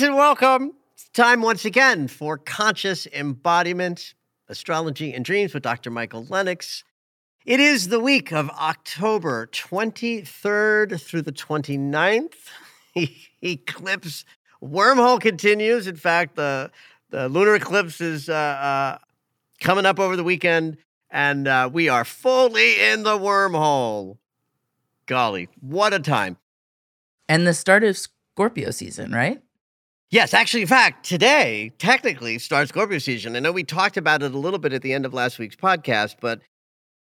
And welcome. It's time once again for Conscious Embodiment, Astrology and Dreams with Dr. Michael Lennox. It is the week of October 23rd through the 29th. eclipse wormhole continues. In fact, the, the lunar eclipse is uh, uh, coming up over the weekend, and uh, we are fully in the wormhole. Golly, what a time. And the start of Scorpio season, right? Yes, actually, in fact, today technically starts Scorpio season. I know we talked about it a little bit at the end of last week's podcast, but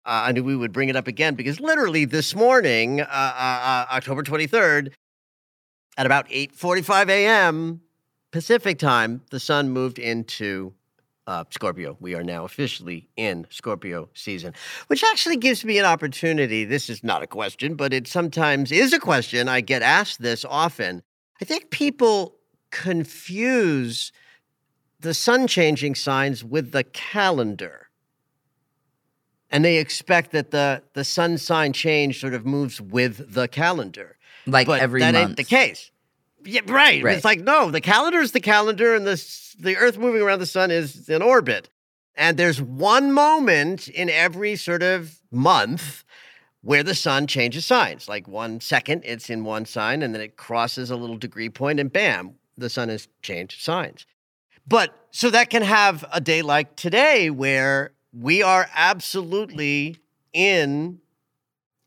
uh, I knew we would bring it up again because literally this morning, uh, uh, uh October 23rd, at about 8:45 a.m. Pacific time, the sun moved into uh, Scorpio. We are now officially in Scorpio season, which actually gives me an opportunity. This is not a question, but it sometimes is a question. I get asked this often. I think people confuse the sun changing signs with the calendar. And they expect that the, the sun sign change sort of moves with the calendar. Like but every that month. ain't the case. Yeah, right. Right. It's like, no, the calendar is the calendar, and the, the Earth moving around the sun is in orbit. And there's one moment in every sort of month where the sun changes signs. Like one second, it's in one sign, and then it crosses a little degree point, and bam, the sun has changed signs. But so that can have a day like today where we are absolutely in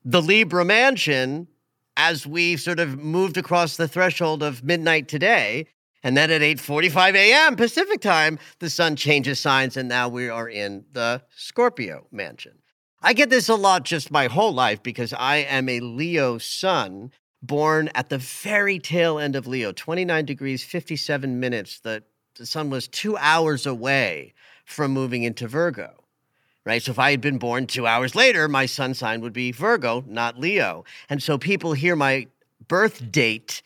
the Libra mansion as we sort of moved across the threshold of midnight today. And then at 8:45 a.m. Pacific time, the sun changes signs, and now we are in the Scorpio mansion. I get this a lot just my whole life because I am a Leo sun born at the very tail end of Leo, 29 degrees, 57 minutes. The, the sun was two hours away from moving into Virgo, right? So if I had been born two hours later, my sun sign would be Virgo, not Leo. And so people hear my birth date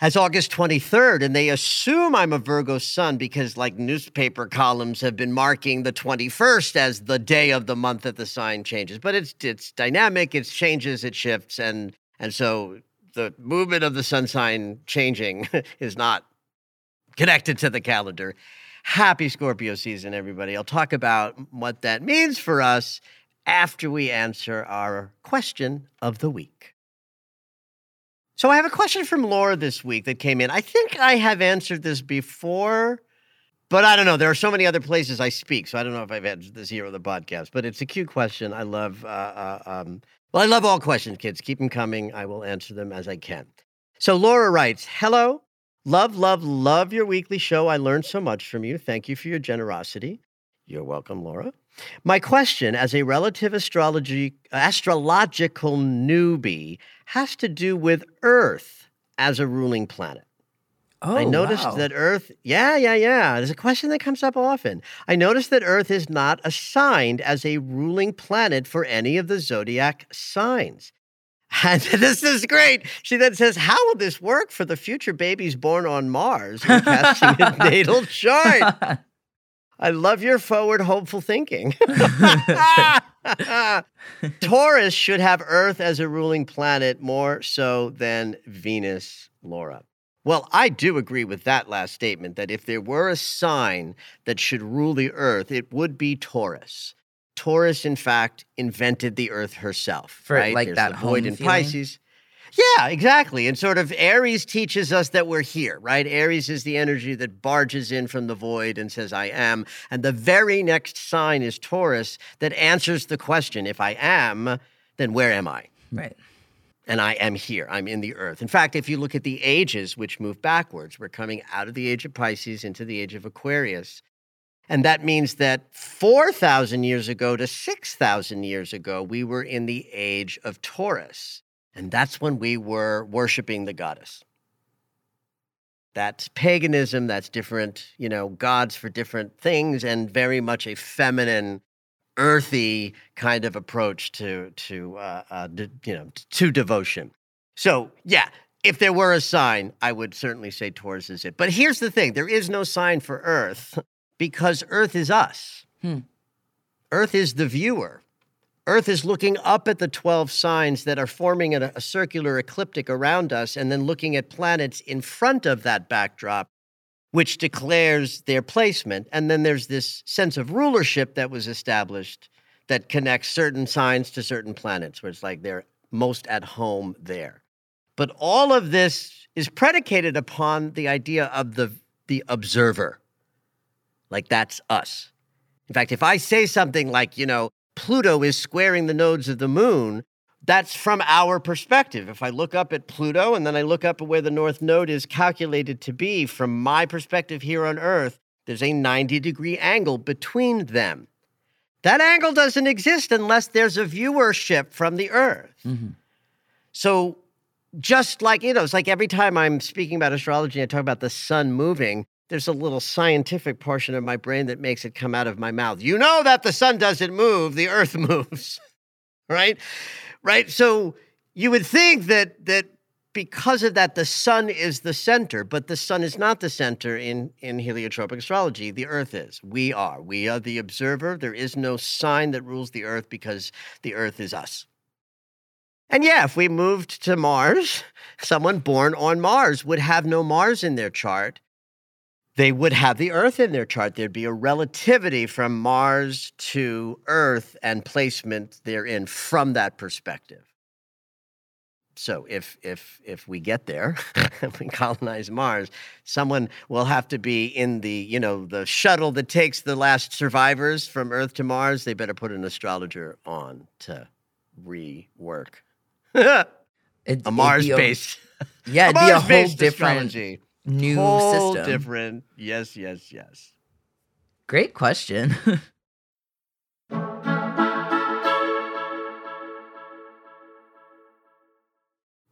as August 23rd, and they assume I'm a Virgo sun because, like, newspaper columns have been marking the 21st as the day of the month that the sign changes. But it's it's dynamic, it changes, it shifts, and and so the movement of the sun sign changing is not connected to the calendar. Happy Scorpio season, everybody. I'll talk about what that means for us after we answer our question of the week. So I have a question from Laura this week that came in. I think I have answered this before, but I don't know. There are so many other places I speak, so I don't know if I've answered this here on the podcast. But it's a cute question. I love, uh, uh, um, well, I love all questions, kids. Keep them coming. I will answer them as I can. So Laura writes, "Hello, love, love, love your weekly show. I learned so much from you. Thank you for your generosity. You're welcome, Laura. My question as a relative astrology astrological newbie has to do with Earth as a ruling planet. Oh, I noticed wow. that Earth, yeah, yeah, yeah. There's a question that comes up often. I noticed that Earth is not assigned as a ruling planet for any of the zodiac signs. And this is great. She then says, How will this work for the future babies born on Mars casting a natal chart? I love your forward, hopeful thinking. Taurus should have Earth as a ruling planet more so than Venus, Laura. Well, I do agree with that last statement that if there were a sign that should rule the Earth, it would be Taurus. Taurus, in fact, invented the Earth herself. For, right? like, There's that the void in feeling? Pisces. Yeah, exactly. And sort of Aries teaches us that we're here, right? Aries is the energy that barges in from the void and says, I am. And the very next sign is Taurus that answers the question if I am, then where am I? right. And I am here. I'm in the earth. In fact, if you look at the ages which move backwards, we're coming out of the age of Pisces into the age of Aquarius. And that means that 4,000 years ago to 6,000 years ago, we were in the age of Taurus. And that's when we were worshiping the goddess. That's paganism, that's different, you know, gods for different things, and very much a feminine, earthy kind of approach to, to uh, uh, de- you know, to devotion. So, yeah, if there were a sign, I would certainly say Taurus is it. But here's the thing there is no sign for Earth because Earth is us. Hmm. Earth is the viewer. Earth is looking up at the 12 signs that are forming a, a circular ecliptic around us and then looking at planets in front of that backdrop, which declares their placement. And then there's this sense of rulership that was established that connects certain signs to certain planets, where it's like they're most at home there. But all of this is predicated upon the idea of the, the observer. Like that's us. In fact, if I say something like, you know, Pluto is squaring the nodes of the moon, that's from our perspective. If I look up at Pluto and then I look up at where the north node is calculated to be, from my perspective here on Earth, there's a 90 degree angle between them. That angle doesn't exist unless there's a viewership from the Earth. Mhm. So, just like, you know, it's like every time I'm speaking about astrology, I talk about the sun moving, there's a little scientific portion of my brain that makes it come out of my mouth. You know that the sun doesn't move, the earth moves. Right? Right? So you would think that that because of that the sun is the center, but the sun is not the center in in heliotropic astrology. The earth is. We are. We are the observer. There is no sign that rules the earth because the earth is us. And yeah, if we moved to Mars, someone born on Mars would have no Mars in their chart they would have the Earth in their chart. There'd be a relativity from Mars to Earth and placement therein from that perspective. So if if if we get there, if we colonize Mars, someone will have to be in the you know the shuttle that takes the last survivors from Earth to Mars. They better put an astrologer on to rework a It- it'd be Mars-based, yeah, it'd be a whole Mars-based different astrology new whole system. different. Yes, yes, yes. Great question.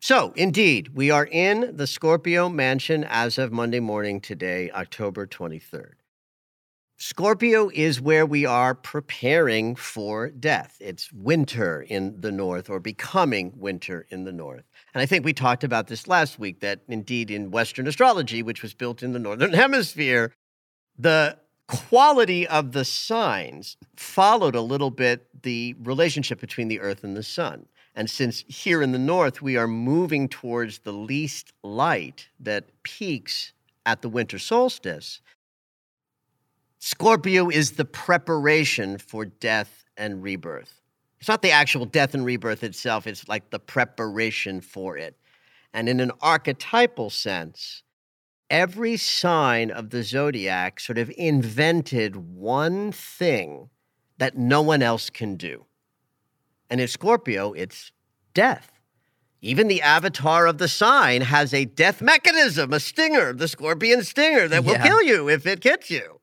So, indeed, we are in the Scorpio mansion as of Monday morning today, October 23rd. Scorpio is where we are preparing for death. It's winter in the north or becoming winter in the north. And I think we talked about this last week that indeed in Western astrology, which was built in the northern hemisphere, the quality of the signs followed a little bit the relationship between the earth and the sun. And since here in the north we are moving towards the least light that peaks at the winter solstice, Scorpio is the preparation for death and rebirth. It's not the actual death and rebirth itself, it's like the preparation for it. And in an archetypal sense, every sign of the zodiac sort of invented one thing that no one else can do. And in Scorpio, it's death. Even the avatar of the sign has a death mechanism, a stinger, the scorpion stinger that will Yeah. kill you if it gets you.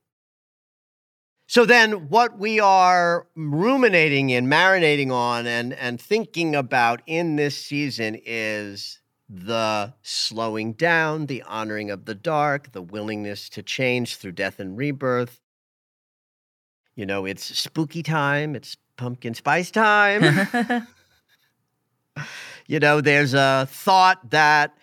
So then what we are ruminating in, marinating on, and, and thinking about in this season is the slowing down, the honoring of the dark, the willingness to change through death and rebirth. You know, it's spooky time, it's pumpkin spice time. you know, there's a thought that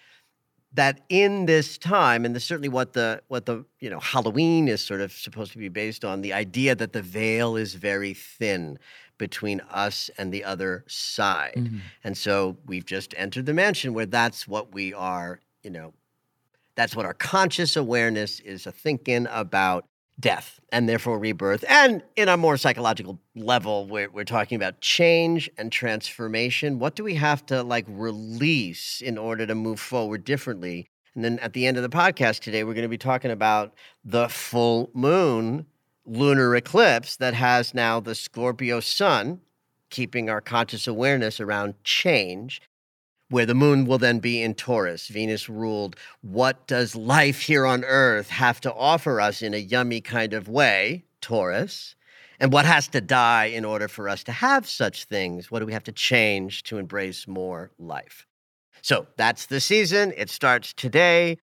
that in this time, and this certainly what the what the you know Halloween is sort of supposed to be based on, the idea that the veil is very thin between us and the other side. Mhm. And so we've just entered the mansion where that's what we are, you know, that's what our conscious awareness is thinking about death and therefore rebirth. And in a more psychological level, we're, we're talking about change and transformation. What do we have to like release in order to move forward differently? And then at the end of the podcast today, we're going to be talking about the full moon lunar eclipse that has now the Scorpio sun, keeping our conscious awareness around change, where the moon will then be in Taurus, Venus ruled. What does life here on earth have to offer us in a yummy kind of way, Taurus? And what has to die in order for us to have such things? What do we have to change to embrace more life? So that's the season. It starts today.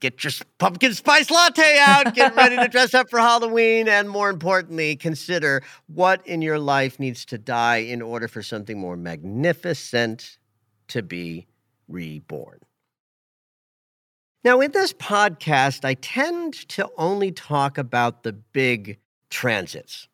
Get your pumpkin spice latte out. Get ready to dress up for Halloween. And more importantly, consider what in your life needs to die in order for something more magnificent to be reborn. Now, in this podcast, I tend to only talk about the big transits.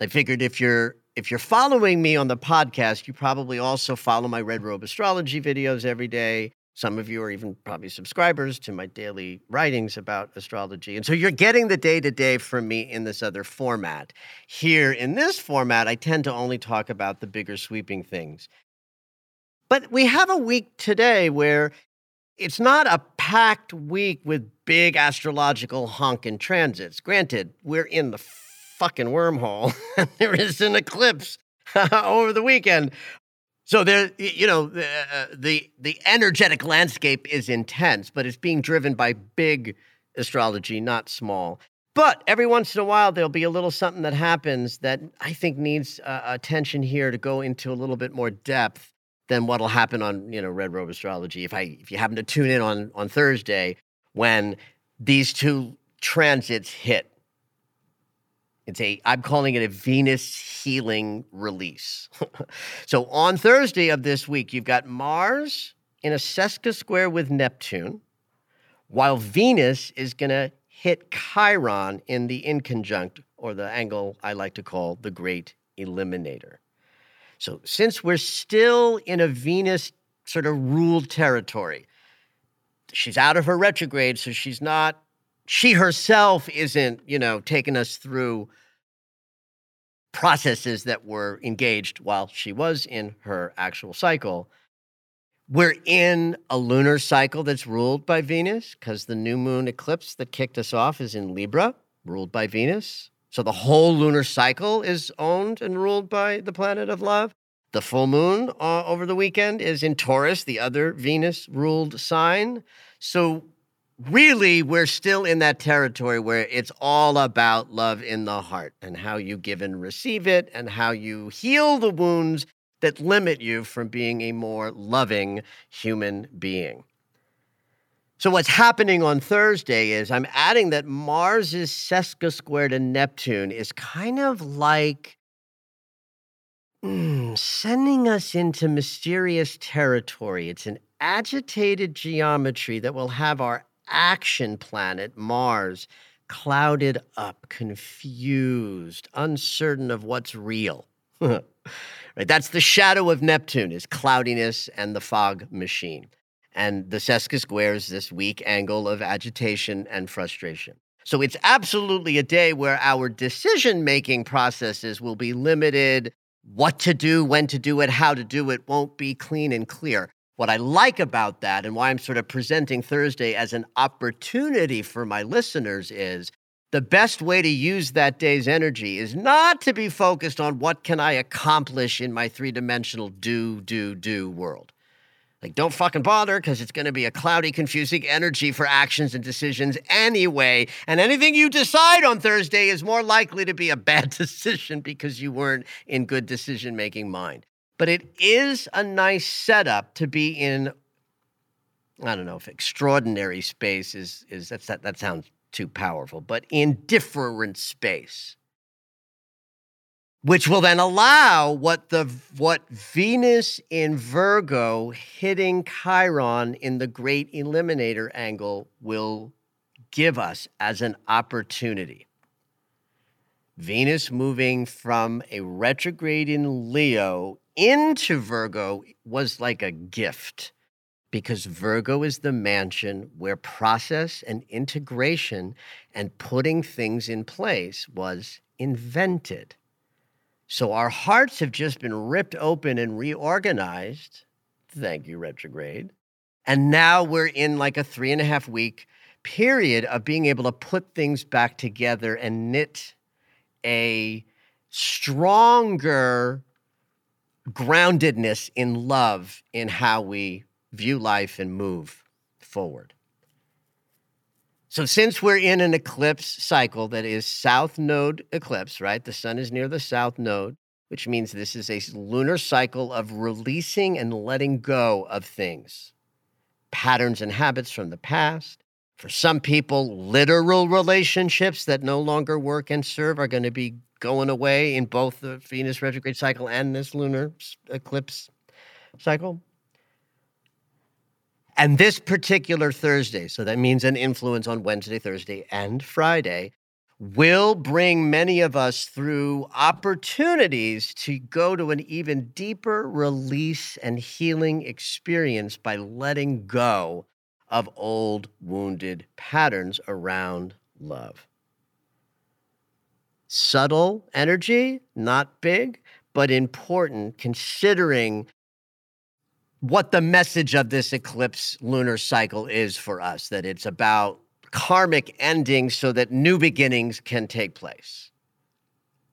I figured if you're if you're following me on the podcast, you probably also follow my Red Robe astrology videos every day. Some of you are even probably subscribers to my daily writings about astrology. And so you're getting the day to day from me in this other format. Here in this format, I tend to only talk about the bigger sweeping things. But we have a week today where it's not a packed week with big astrological honkin' transits. Granted, we're in the fucking wormhole. there is an eclipse over the weekend. So there, you know, the, uh, the the energetic landscape is intense, but it's being driven by big astrology, not small. But every once in a while, there'll be a little something that happens that I think needs uh, attention here to go into a little bit more depth than what'll happen on you know Red Robe Astrology. If I if you happen to tune in on on Thursday when these two transits hit, it's a I'm calling it a Venus healing release. so on Thursday of this week, you've got Mars in a sesquisquare with Neptune, while Venus is going to hit Chiron in the inconjunct, or the angle I like to call the Great Eliminator. So since we're still in a Venus sort of ruled territory, she's out of her retrograde, so she's not, she herself isn't, you know, taking us through processes that were engaged while she was in her actual cycle. We're in a lunar cycle that's ruled by Venus because the new moon eclipse that kicked us off is in Libra, ruled by Venus. So the whole lunar cycle is owned and ruled by the planet of love. The full moon uh, over the weekend is in Taurus, the other Venus ruled sign. So really, we're still in that territory where it's all about love in the heart and how you give and receive it and how you heal the wounds that limit you from being a more loving human being. So, what's happening on Thursday is I'm adding that Mars's sesquisquare to Neptune is kind of like mm, sending us into mysterious territory. It's an agitated geometry that will have our action planet, Mars, clouded up, confused, uncertain of what's real. right? That's the shadow of Neptune, is cloudiness and the fog machine. And the Sesquisquare is this weak angle of agitation and frustration. So it's absolutely a day where our decision making processes will be limited. What to do, when to do it, how to do it won't be clean and clear. What I like about that and why I'm sort of presenting Thursday as an opportunity for my listeners is the best way to use that day's energy is not to be focused on what can I accomplish in my three-dimensional do do do world. Like don't fucking bother cuz it's going to be a cloudy confusing energy for actions and decisions anyway, and anything you decide on Thursday is more likely to be a bad decision because you weren't in good decision-making mind. But it is a nice setup to be in. I don't know if extraordinary space is is that's that that sounds too powerful, but in different space which will then allow what the what Venus in Virgo hitting Chiron in the great eliminator angle will give us as an opportunity. Venus moving from a retrograde in Leo into Virgo was like a gift because Virgo is the mansion where process and integration and putting things in place was invented. So our hearts have just been ripped open and reorganized. Thank you, retrograde. And now we're in like a three and a half week period of being able to put things back together and knit a stronger groundedness in love in how we view life and move forward. So, since we're in an eclipse cycle that is south node eclipse, right? The sun is near the south node, which means this is a lunar cycle of releasing and letting go of things, patterns and habits from the past. For some people, literal relationships that no longer work and serve are going to be going away in both the Venus retrograde cycle and this lunar eclipse cycle. And this particular Thursday, so that means an influence on Wednesday, Thursday, and Friday, will bring many of us through opportunities to go to an even deeper release and healing experience by letting go of old wounded patterns around love. Subtle energy, not big, but important considering what the message of this eclipse lunar cycle is for us that it's about karmic endings so that new beginnings can take place.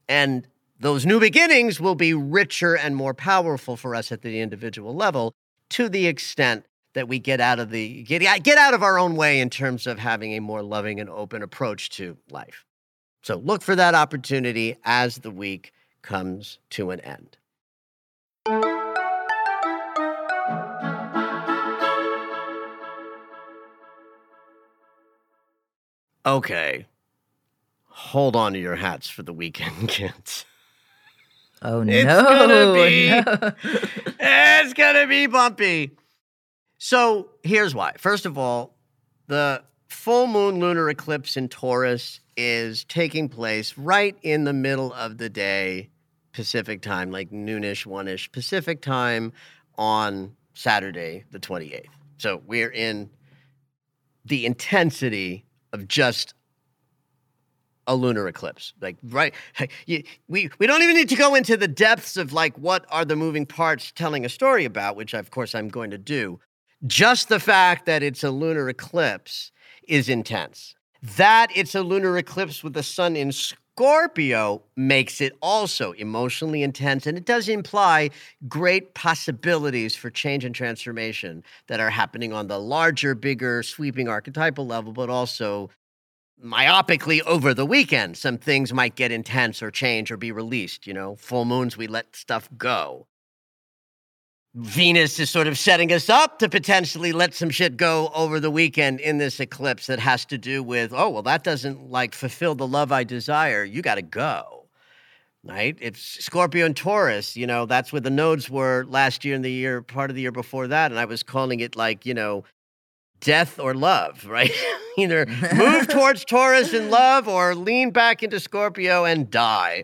And those new beginnings will be richer and more powerful for us at the individual level to the extent that we get out of the get, get out of our own way in terms of having a more loving and open approach to life. So look for that opportunity as the week comes to an end. Okay. Hold on to your hats for the weekend, kids. Oh no. It's gonna be no. it's gonna be bumpy. So here's why. First of all, the full moon lunar eclipse in Taurus is taking place right in the middle of the day, Pacific time, like noonish, one ish Pacific time on Saturday, the 28th. So we're in the intensity of just a lunar eclipse. Like, right? We, we don't even need to go into the depths of like what are the moving parts telling a story about, which of course I'm going to do. Just the fact that it's a lunar eclipse is intense. That it's a lunar eclipse with the sun in Scorpio makes it also emotionally intense. And it does imply great possibilities for change and transformation that are happening on the larger, bigger, sweeping archetypal level, but also myopically over the weekend. Some things might get intense or change or be released. You know, full moons, we let stuff go. Venus is sort of setting us up to potentially let some shit go over the weekend in this eclipse that has to do with, oh, well, that doesn't like fulfill the love I desire. You got to go. Right? It's Scorpio and Taurus. You know, that's where the nodes were last year and the year, part of the year before that. And I was calling it like, you know, death or love, right? Either move towards Taurus and love or lean back into Scorpio and die.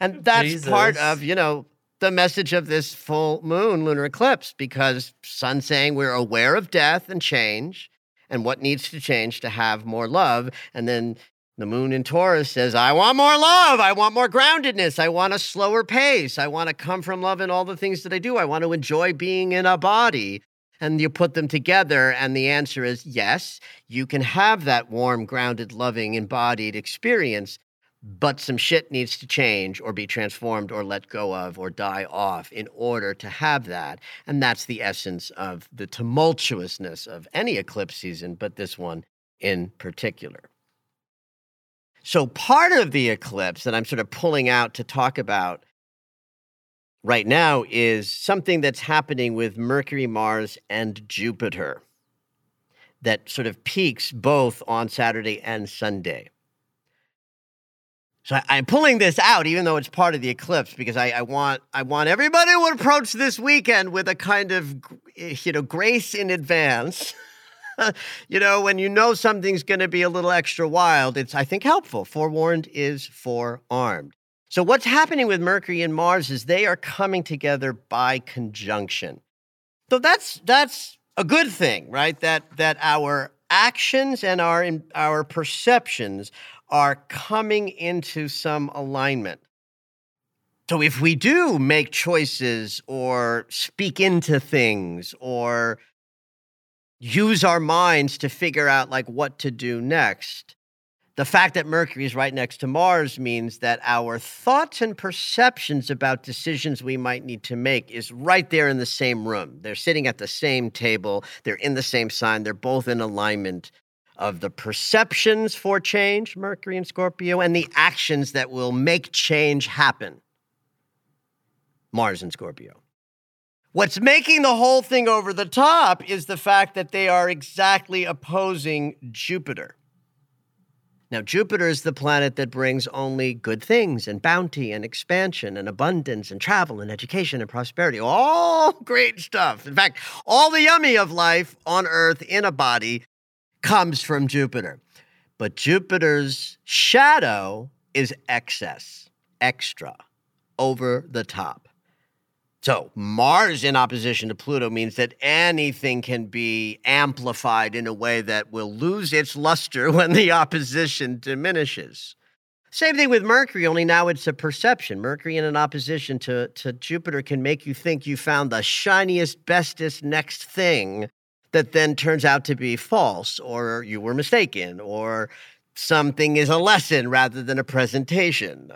And that's part of, you know, the message of this full moon lunar eclipse because sun saying we're aware of death and change and what needs to change to have more love and then the moon in Taurus says, I want more love. I want more groundedness. I want a slower pace. I want to come from love in all the things that I do. I want to enjoy being in a body. And you put them together, and the answer is yes, you can have that warm, grounded, loving, embodied experience, but some shit needs to change or be transformed or let go of or die off in order to have that. And that's the essence of the tumultuousness of any eclipse season, but this one in particular. So, part of the eclipse that I'm sort of pulling out to talk about right now is something that's happening with Mercury, Mars, and Jupiter that sort of peaks both on Saturday and Sunday. So I, am pulling this out, even though it's part of the eclipse, because I, I, want I want everybody to approach this weekend with a kind of you know grace in advance. you know, when you know something's going to be a little extra wild, it's I think helpful. Forewarned is forearmed. So what's happening with Mercury and Mars is they are coming together by conjunction. So that's that's a good thing, right? That that our actions and our our perceptions are coming into some alignment. So if we do make choices or speak into things or use our minds to figure out like what to do next, the fact that Mercury is right next to Mars means that our thoughts and perceptions about decisions we might need to make is right there in the same room. They're sitting at the same table, they're in the same sign, they're both in alignment of the perceptions for change, Mercury and Scorpio, and the actions that will make change happen, Mars and Scorpio. What's making the whole thing over the top is the fact that they are exactly opposing Jupiter. Now, Jupiter is the planet that brings only good things and bounty and expansion and abundance and travel and education and prosperity. All great stuff. In fact, all the yummy of life on Earth in a body comes from Jupiter. But Jupiter's shadow is excess, extra, over the top. So Mars in opposition to Pluto means that anything can be amplified in a way that will lose its luster when the opposition diminishes. Same thing with Mercury, only now it's a perception. Mercury in an opposition to, to Jupiter can make you think you found the shiniest, bestest next thing that then turns out to be false or you were mistaken or something is a lesson rather than a presentation.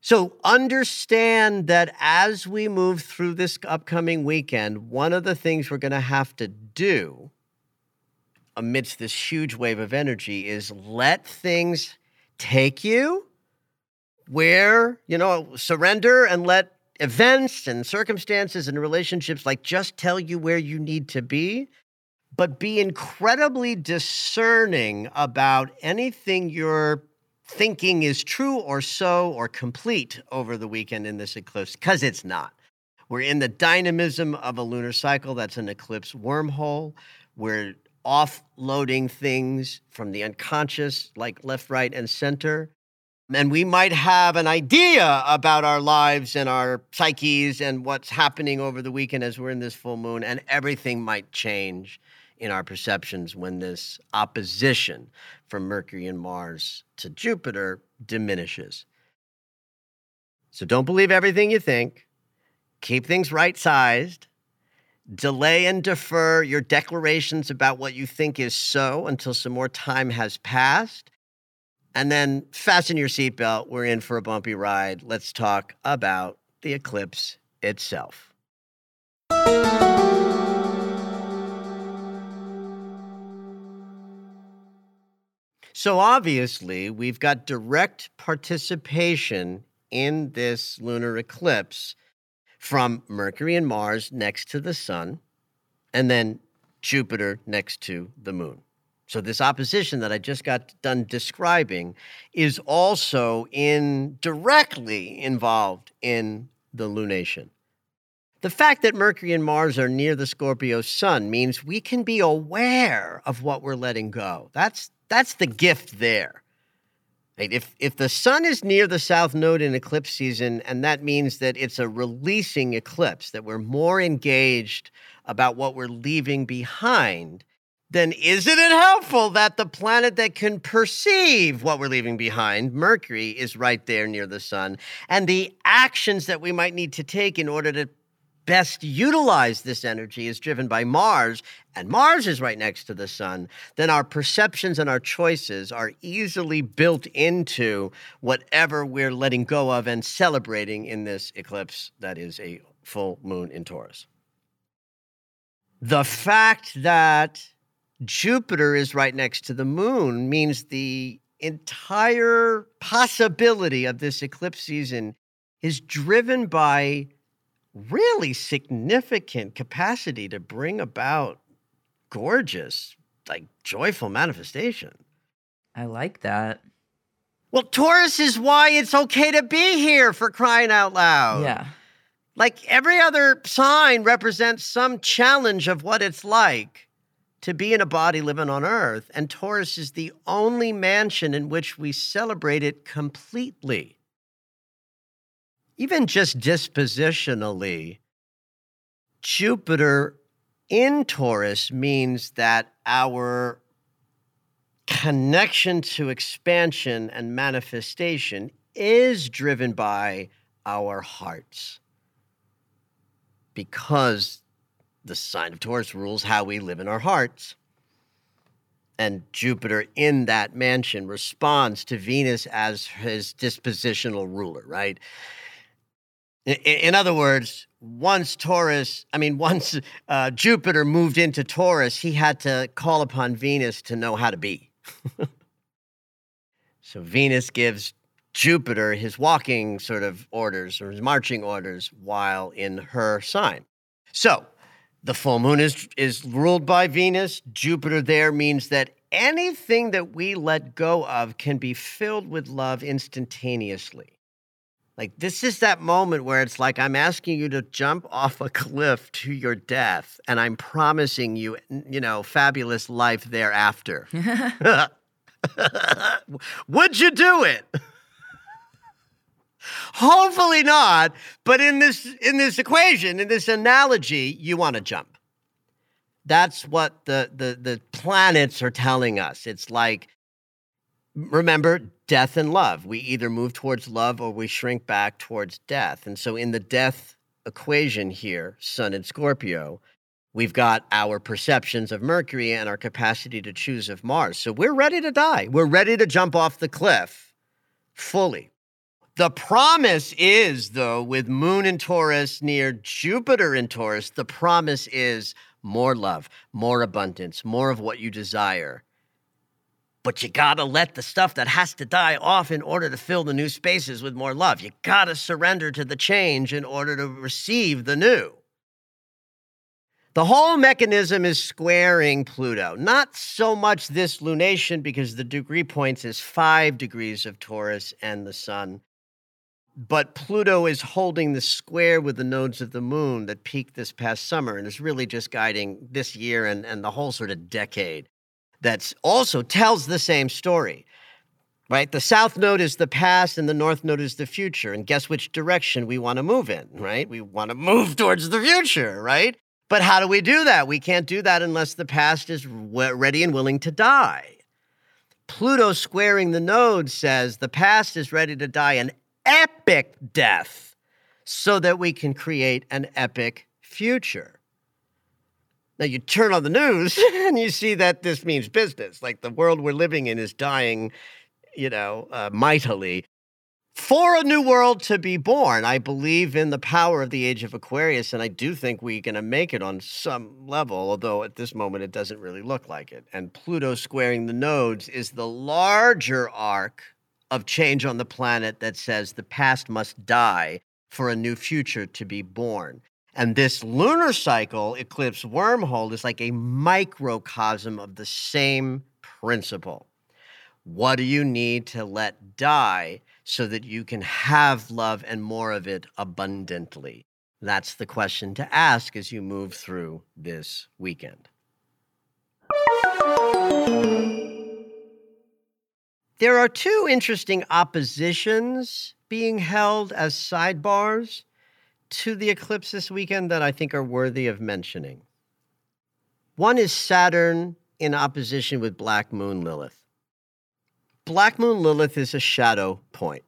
So understand that as we move through this upcoming weekend, one of the things we're going to have to do amidst this huge wave of energy is let things take you where, you know, surrender and let events and circumstances and relationships like just tell you where you need to be, but be incredibly discerning about anything you're thinking is true or so or complete over the weekend in this eclipse, because it's not. We're in the dynamism of a lunar cycle that's an eclipse wormhole. We're offloading things from the unconscious, like left, right, and center, and we might have an idea about our lives and our psyches and what's happening over the weekend as we're in this full moon, and everything might change in our perceptions when this opposition from Mercury and Mars to Jupiter diminishes. So don't believe everything you think. Keep things right sized. Delay and defer your declarations about what you think is so until some more time has passed. And then fasten your seatbelt. We're in for a bumpy ride. Let's talk about the eclipse itself. So, obviously, we've got direct participation in this lunar eclipse from Mercury and Mars next to the sun, and then Jupiter next to the moon. So, this opposition that I just got done describing is also in directly involved in the lunation. The fact that Mercury and Mars are near the Scorpio sun means we can be aware of what we're letting go. That's, that's the gift there. If, if the sun is near the south node in eclipse season, and that means that it's a releasing eclipse, that we're more engaged about what we're leaving behind, then isn't it helpful that the planet that can perceive what we're leaving behind, Mercury, is right there near the sun? And the actions that we might need to take in order to best utilize this energy is driven by Mars, and Mars is right next to the sun, then our perceptions and our choices are easily built into whatever we're letting go of and celebrating in this eclipse that is a full moon in Taurus. The fact that Jupiter is right next to the moon means the entire possibility of this eclipse season is driven by really significant capacity to bring about gorgeous, like joyful manifestation. I like that. Well, Taurus is why it's okay to be here for crying out loud. Yeah. Like every other sign represents some challenge of what it's like to be in a body living on earth. And Taurus is the only mansion in which we celebrate it completely. Even just dispositionally, Jupiter in Taurus means that our connection to expansion and manifestation is driven by our hearts because the sign of Taurus rules how we live in our hearts. And Jupiter in that mansion responds to Venus as his dispositional ruler, right? In, in other words, once Taurus, I mean, once uh, Jupiter moved into Taurus, he had to call upon Venus to know how to be. so Venus gives Jupiter his walking sort of orders or his marching orders while in her sign. So the full moon is, is ruled by Venus. Jupiter there means that anything that we let go of can be filled with love instantaneously. Like, this is that moment where it's like, I'm asking you to jump off a cliff to your death, and I'm promising you, you know, fabulous life thereafter. Would you do it? Hopefully not, but in this in this equation, in this analogy, you want to jump. That's what the the the planets are telling us. It's like remember death and love. We either move towards love or we shrink back towards death. And so in the death equation here, Sun and Scorpio, we've got our perceptions of Mercury and our capacity to choose of Mars. So we're ready to die. We're ready to jump off the cliff fully. The promise is, though, with Moon in Taurus near Jupiter in Taurus, the promise is more love, more abundance, more of what you desire. But you gotta let the stuff that has to die off in order to fill the new spaces with more love. You gotta surrender to the change in order to receive the new. The whole mechanism is squaring Pluto. Not so much this lunation because the degree points is five degrees of Taurus and the sun but Pluto is holding the square with the nodes of the moon that peaked this past summer and is really just guiding this year and, and the whole sort of decade. That's also tells the same story, right? The south node is the past and the north node is the future. And guess which direction we want to move in, right? We want to move towards the future, right? But how do we do that? We can't do that unless the past is ready and willing to die. Pluto squaring the node says the past is ready to die and epic death so that we can create an epic future. Now, you turn on the news and you see that this means business. Like the world we're living in is dying, you know, uh, mightily. For a new world to be born, I believe in the power of the age of Aquarius, and I do think we're going to make it on some level, although at this moment it doesn't really look like it. And Pluto squaring the nodes is the larger arc of change on the planet that says the past must die for a new future to be born. And this lunar cycle eclipse wormhole is like a microcosm of the same principle. What do you need to let die so that you can have love and more of it abundantly? That's the question to ask as you move through this weekend. There are two interesting oppositions being held as sidebars to the eclipse this weekend that I think are worthy of mentioning. One is Saturn in opposition with Black Moon Lilith. Black Moon Lilith is a shadow point.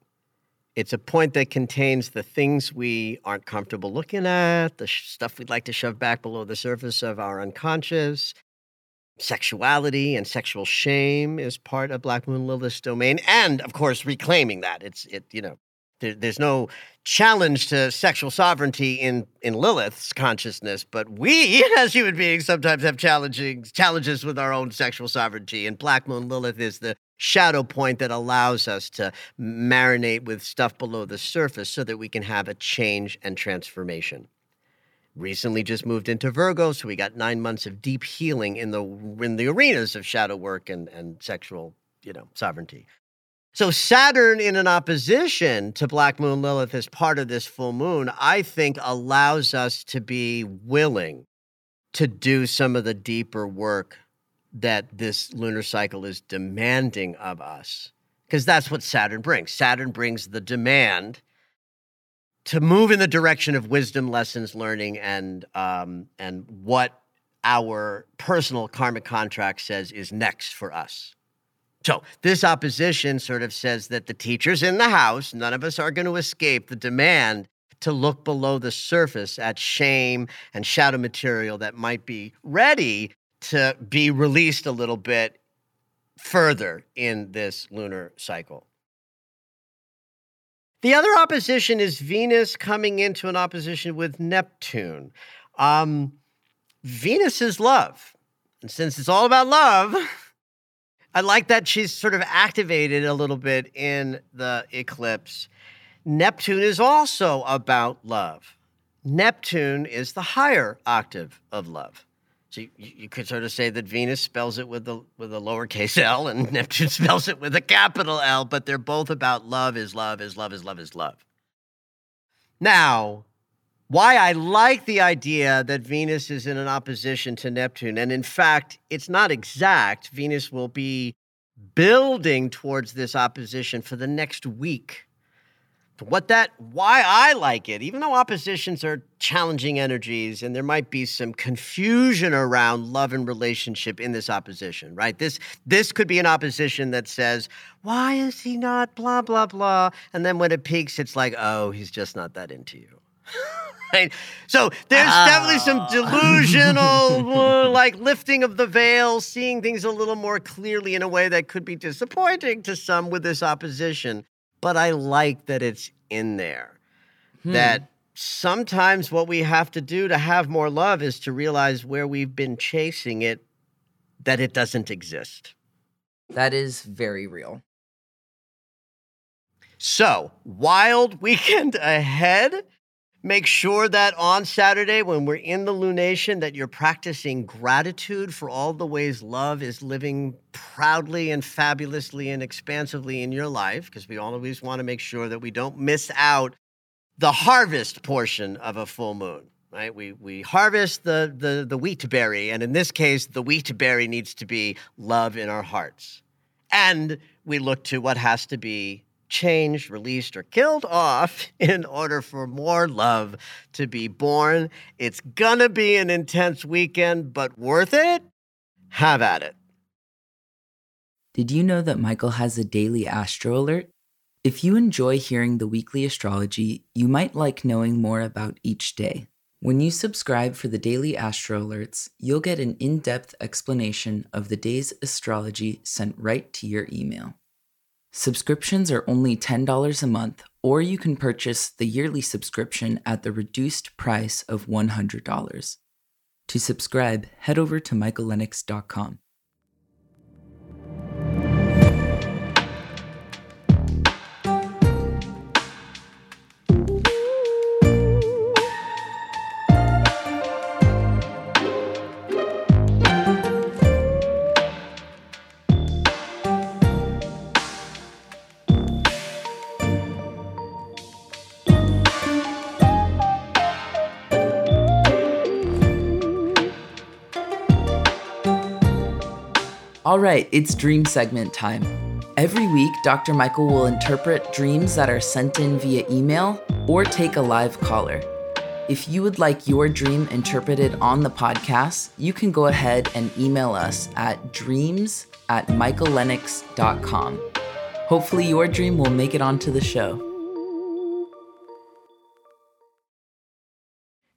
It's a point that contains the things we aren't comfortable looking at, the stuff we'd like to shove back below the surface of our unconscious, sexuality and sexual shame is part of Black Moon Lilith's domain, and of course, reclaiming that. It's it you know there, there's no challenge to sexual sovereignty in in Lilith's consciousness, but we as human beings sometimes have challenging challenges with our own sexual sovereignty. And Black Moon Lilith is the shadow point that allows us to marinate with stuff below the surface so that we can have a change and transformation. Recently just moved into Virgo, so we got nine months of deep healing in the in the arenas of shadow work and, and sexual, you know, sovereignty. So Saturn in an opposition to Black Moon Lilith as part of this full moon, I think allows us to be willing to do some of the deeper work that this lunar cycle is demanding of us. Because that's what Saturn brings. Saturn brings the demand to move in the direction of wisdom, lessons, learning, and um, and what our personal karmic contract says is next for us. So this opposition sort of says that the teachers in the house, none of us are going to escape the demand to look below the surface at shame and shadow material that might be ready to be released a little bit further in this lunar cycle. The other opposition is Venus coming into an opposition with Neptune. Um, Venus is love. And since it's all about love, I like that she's sort of activated a little bit in the eclipse. Neptune is also about love. Neptune is the higher octave of love. So you, you, could sort of say that Venus spells it with the with a lowercase l and Neptune spells it with a capital L, but they're both about love is love is love is love is love. Now, why I like the idea that Venus is in an opposition to Neptune, and in fact, it's not exact. Venus will be building towards this opposition for the next week what that why I like it, even though oppositions are challenging energies and there might be some confusion around love and relationship in this opposition, right? This this could be an opposition that says, why is he not blah blah blah? And then when it peaks, it's like, oh, he's just not that into you. right? So there's oh. definitely some delusional, uh, like lifting of the veil, seeing things a little more clearly in a way that could be disappointing to some with this opposition but I like that it's in there. Hmm. That sometimes what we have to do to have more love is to realize where we've been chasing it, that it doesn't exist. That is very real. So, wild weekend ahead. Make sure that on Saturday, when we're in the lunation, that you're practicing gratitude for all the ways love is living proudly and fabulously and expansively in your life, because we always want to make sure that we don't miss out the harvest portion of a full moon. Right? We we harvest the the the wheat berry, and in this case, the wheat berry needs to be love in our hearts. And we look to what has to be changed, released, or killed off in order for more love to be born. It's gonna be an intense weekend, but worth it? Have at it. Did you know that Michael has a daily astro alert? If you enjoy hearing the weekly astrology, you might like knowing more about each day. When you subscribe for the daily astro alerts, you'll get an in depth explanation of the day's astrology sent right to your email. Subscriptions are only $10 a month, or you can purchase the yearly subscription at the reduced price of $100. To subscribe, head over to michaellennox.com. All right, it's dream segment time. Every week, Dr. Michael will interpret dreams that are sent in via email or take a live caller. If you would like your dream interpreted on the podcast, you can go ahead and email us at dreams at michaellennox.com. Hopefully, your dream will make it onto the show.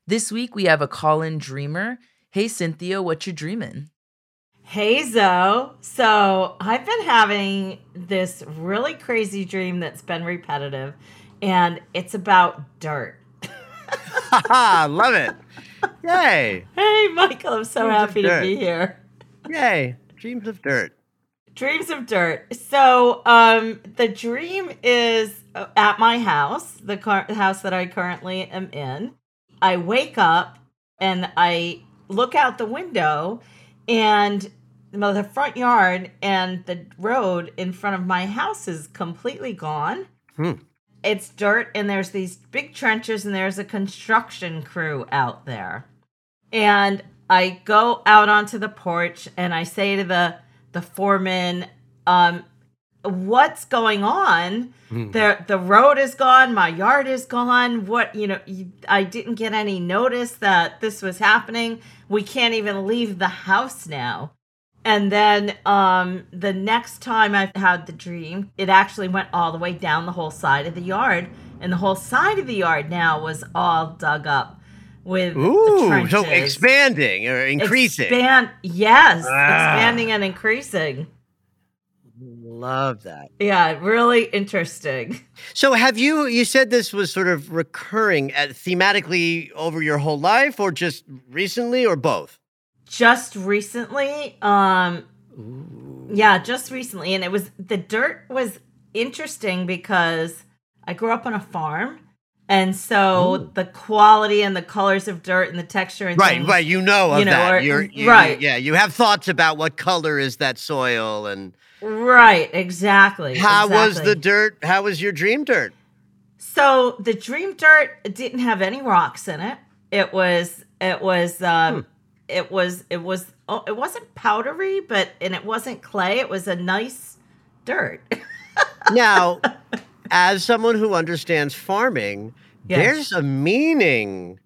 This week, we have a call in dreamer. Hey, Cynthia, what you dreaming? Hey Zoe. So I've been having this really crazy dream that's been repetitive, and it's about dirt. Love it. Yay. Hey Michael, I'm so Dreams happy to be here. Yay. Dreams of dirt. Dreams of dirt. So, um, the dream is uh, at my house, the car- house that I currently am in. I wake up and I look out the window, and well, the front yard and the road in front of my house is completely gone. Hmm. It's dirt, and there's these big trenches, and there's a construction crew out there. And I go out onto the porch, and I say to the the foreman, um, "What's going on? Hmm. the The road is gone. My yard is gone. What you know? I didn't get any notice that this was happening. We can't even leave the house now." And then um, the next time I had the dream, it actually went all the way down the whole side of the yard, and the whole side of the yard now was all dug up with Ooh, so expanding or increasing. Expand, yes, Ah. expanding and increasing. Love that. Yeah, really interesting. So, have you? You said this was sort of recurring at, thematically over your whole life, or just recently, or both? Just recently, um, yeah, just recently, and it was the dirt was interesting because I grew up on a farm. And so the quality and the colors of dirt and the texture and Right, things, right. You know of you know, that. or- You're, you, right. Yeah, you have thoughts about what color is that soil, and right, exactly. how was the dirt? How was your dream dirt? So the dream dirt didn't have any rocks in it. It was it was um it was it was oh, it wasn't powdery, but and it wasn't clay. It was a nice dirt. Now, as someone who understands farming, Yes. there's a meaning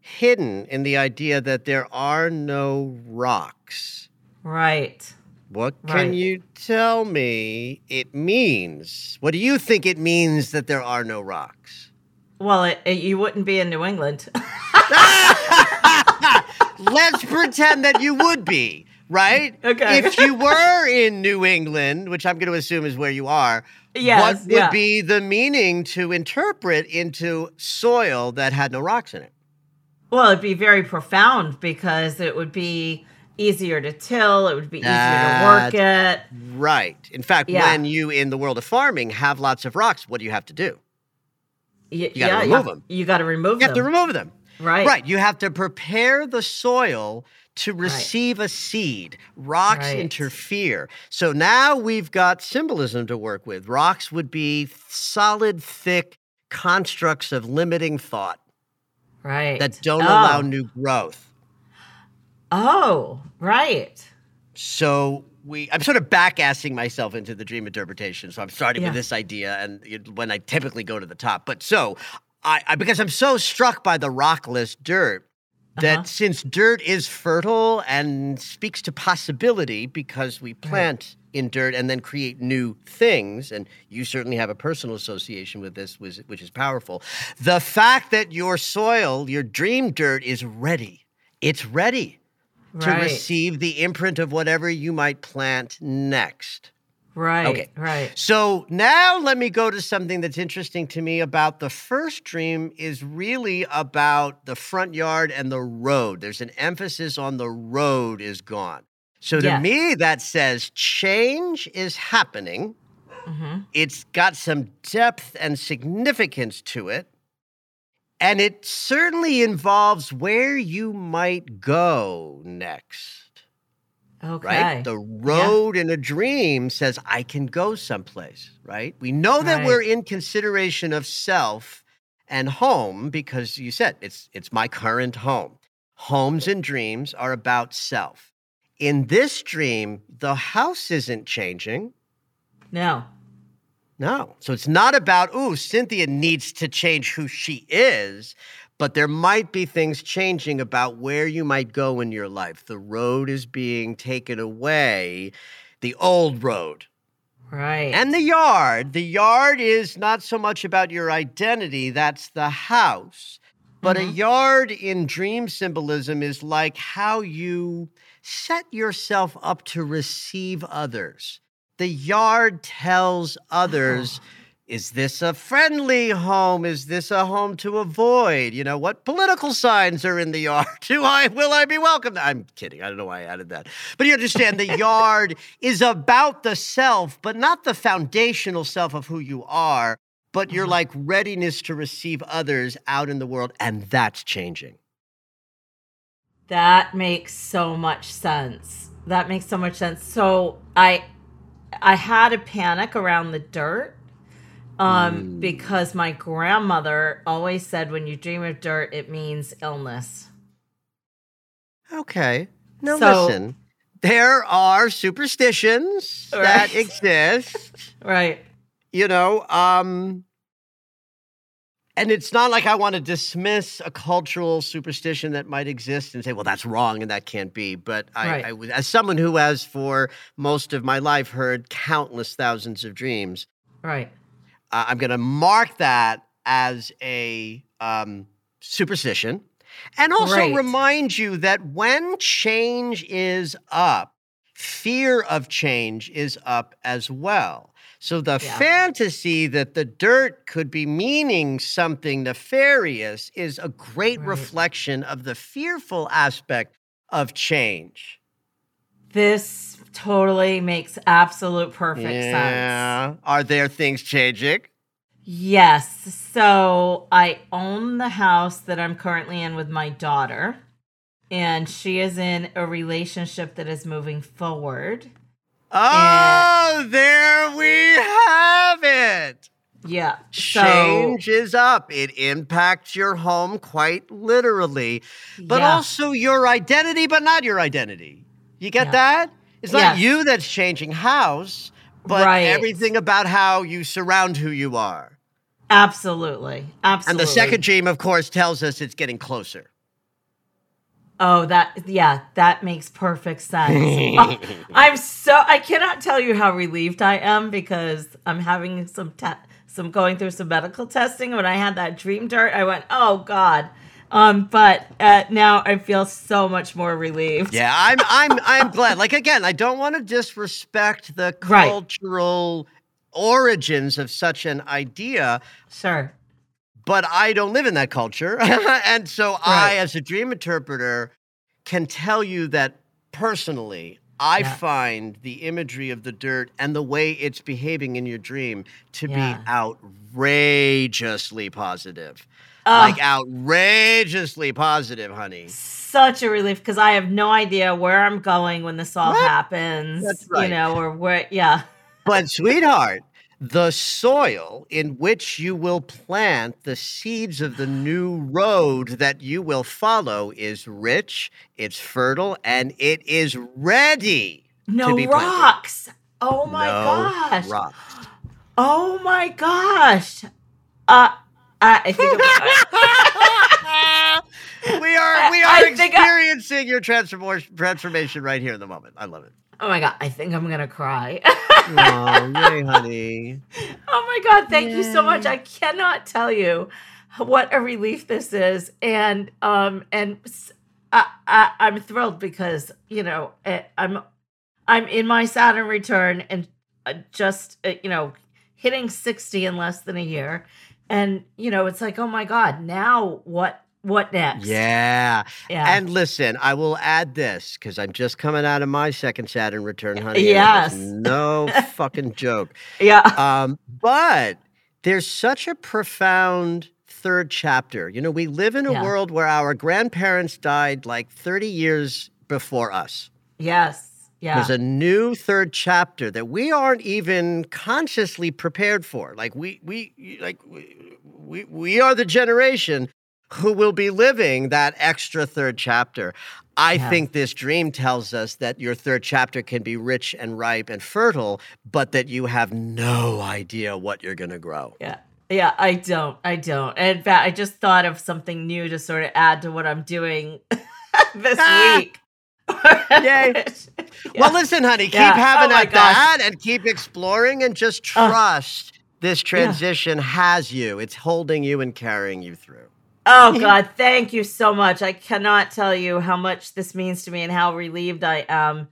hidden in the idea that there are no rocks. right. What can Right. you tell me it means? What do you think it means that there are no rocks? Well, it, it- you wouldn't be in New England. Let's pretend that you would be, right? Okay. If you were in New England, which I'm going to assume is where you are, Yes, what would yeah. be the meaning to interpret into soil that had no rocks in it? well, it'd be very profound because it would be easier to till. It would be easier to work it. Right. In fact, Yeah. when you in the world of farming have lots of rocks, what do you have to do? Y- gotta yeah, remove you, 'em. You got to remove them. You have to remove them. Right. Right. You have to prepare the soil to receive a seed. Rocks Right. interfere. So now we've got symbolism to work with. Rocks would be solid, thick constructs of limiting thought Right. that don't Oh. allow new growth. Oh, right. So we, I'm sort of back-assing myself into the dream interpretation. So I'm starting Yeah. with this idea, and when I typically go to the top. But so I, I because I'm so struck by the rockless dirt that Uh-huh. since dirt is fertile and speaks to possibility because we plant in dirt and then create new things, and you certainly have a personal association with this, which which is powerful. The fact that your soil, your dream dirt, is ready. It's ready to receive the imprint of whatever you might plant next. Right. Okay. Right. So now let me go to something that's interesting to me about the first dream is really about the front yard and the road. There's an emphasis on the road is gone. So to Yes. me, that says change is happening. hmm It's got some depth and significance to it. And it certainly involves where you might go next Okay. right? The road in a dream says, I can go someplace, right? We know that Right. we're in consideration of self and home because you said it's it's my current home. Homes and dreams are about self. In this dream, the house isn't changing. no. No. So it's not about, ooh, Cynthia needs to change who she is, but there might be things changing about where you might go in your life. The road is being taken away, the old road. Right. And the yard. The yard is not so much about your identity, that's the house. But a Mhm. yard in dream symbolism is like how you set yourself up to receive others. The yard tells others is this a friendly home? Is this a home to avoid? You know, what political signs are in the yard? Do I will I be welcome? I'm kidding. I don't know why I added that. But you understand the yard is about the self, but not the foundational self of who you are, but your Mhm. like readiness to receive others out in the world and that's changing. That makes so much sense. That makes so much sense. So I I had a panic around the dirt um Mm. because my grandmother always said when you dream of dirt it means illness. Okay. Now So- listen. There are superstitions that exist. Right. you know um and it's not like i want to dismiss a cultural superstition that might exist and say well that's wrong and that can't be but i, Right. I would- as someone who has for most of my life heard countless thousands of dreams Right. Uh, i'm going to mark that as a um, superstition and also Great. remind you that when change is up fear of change is up as well so the Yeah. fantasy that the dirt could be meaning something nefarious is a great Right. reflection of the fearful aspect of change. This totally makes absolute perfect sense. yeah. Are there things changing? Yes. So I own the house that I'm currently in with my daughter, and she is in a relationship that is moving forward. Oh, there we have it. Yeah. So, Change is up. It impacts your home quite literally, but yeah. also your identity, but not your identity. You get Yeah. that? It's not Yes. you that's changing house, but Right. everything about how you surround who you are. absolutely. Absolutely. And the second dream, of course, tells us it's getting closer. Oh, that yeah, that makes perfect sense. Oh, I'm so I cannot tell you how relieved I am because I'm having some te- some going through some medical testing. When I had that dream dirt, I went, "Oh God." Um, but uh, now I feel so much more relieved. Yeah, I'm I'm I'm glad. Like again, I don't want to disrespect the Right. cultural origins of such an idea, Sure. but I don't live in that culture. and so I, as a dream interpreter, can tell you that personally, I Yeah. find the imagery of the dirt and the way it's behaving in your dream to Yeah. be outrageously positive. Oh, like outrageously positive, honey. such a relief because I have no idea where I'm going when this all Right. happens. That's right. You know, or where yeah. But, sweetheart, the soil in which you will plant the seeds of the new road that you will follow is rich, it's fertile, and it is ready. No be planted. rocks. Oh my no gosh. rocks. Oh my gosh. Uh I, think I'm, we are we are think I- experiencing your transformation transformation right here in the moment. I love it. Oh my god, I think I'm gonna cry. Oh, yay, honey. oh my god, thank you so much. I cannot tell you what a relief this is, and um, and I, I I'm thrilled because you know eh, I'm I'm in my Saturn return and uh, just uh, you know hitting sixty in less than a year, and you know it's like oh my god, now what what next? Yeah. yeah. And listen, I will add this because I'm just coming out of my second Saturn return, honey. and it was Yes. No fucking joke. yeah. Um, but there's such a profound third chapter. You know, we live in a Yeah. world where our grandparents died like 30 years before us. Yes. Yeah. There's a new third chapter that we aren't even consciously prepared for. Like we we like we we, we are the generation who will be living that extra third chapter. I Yeah. think this dream tells us that your third chapter can be rich and ripe and fertile, but that you have no idea what you're going to grow. Yeah. Yeah, I don't. I don't. In fact, I just thought of something new to sort of add to what I'm doing this Ah! week. Yay. Well, listen, honey, keep Yeah. having Oh at that and keep exploring and just Uh, trust this transition has you. It's holding you and carrying you through. Oh God, thank you so much. I cannot tell you how much this means to me and how relieved I am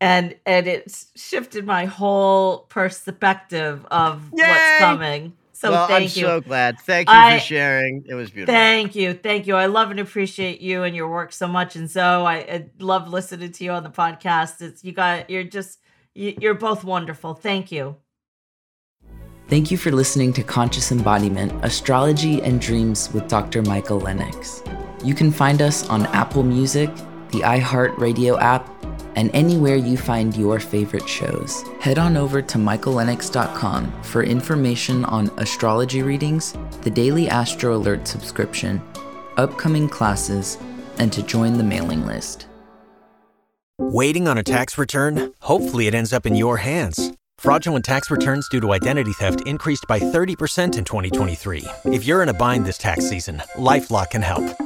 and and it's shifted my whole perspective of Yay! what's coming. So well, thank I'm you. so glad. Thank you I- for sharing. It was beautiful. Thank you, thank you. I love and appreciate you and your work so much, and so I, I love listening to you on the podcast. It's you got you're just you, you're both wonderful. Thank you. Thank you for listening to Conscious Embodiment Astrology and Dreams with Dr. Michael Lennox. You can find us on Apple Music, the iHeartRadio app, and anywhere you find your favorite shows. Head on over to michaellennox.com for information on astrology readings, the daily Astro Alert subscription, upcoming classes, and to join the mailing list. Waiting on a tax return? Hopefully, it ends up in your hands. Fraudulent tax returns due to identity theft increased by 30% in 2023. If you're in a bind this tax season, LifeLock can help.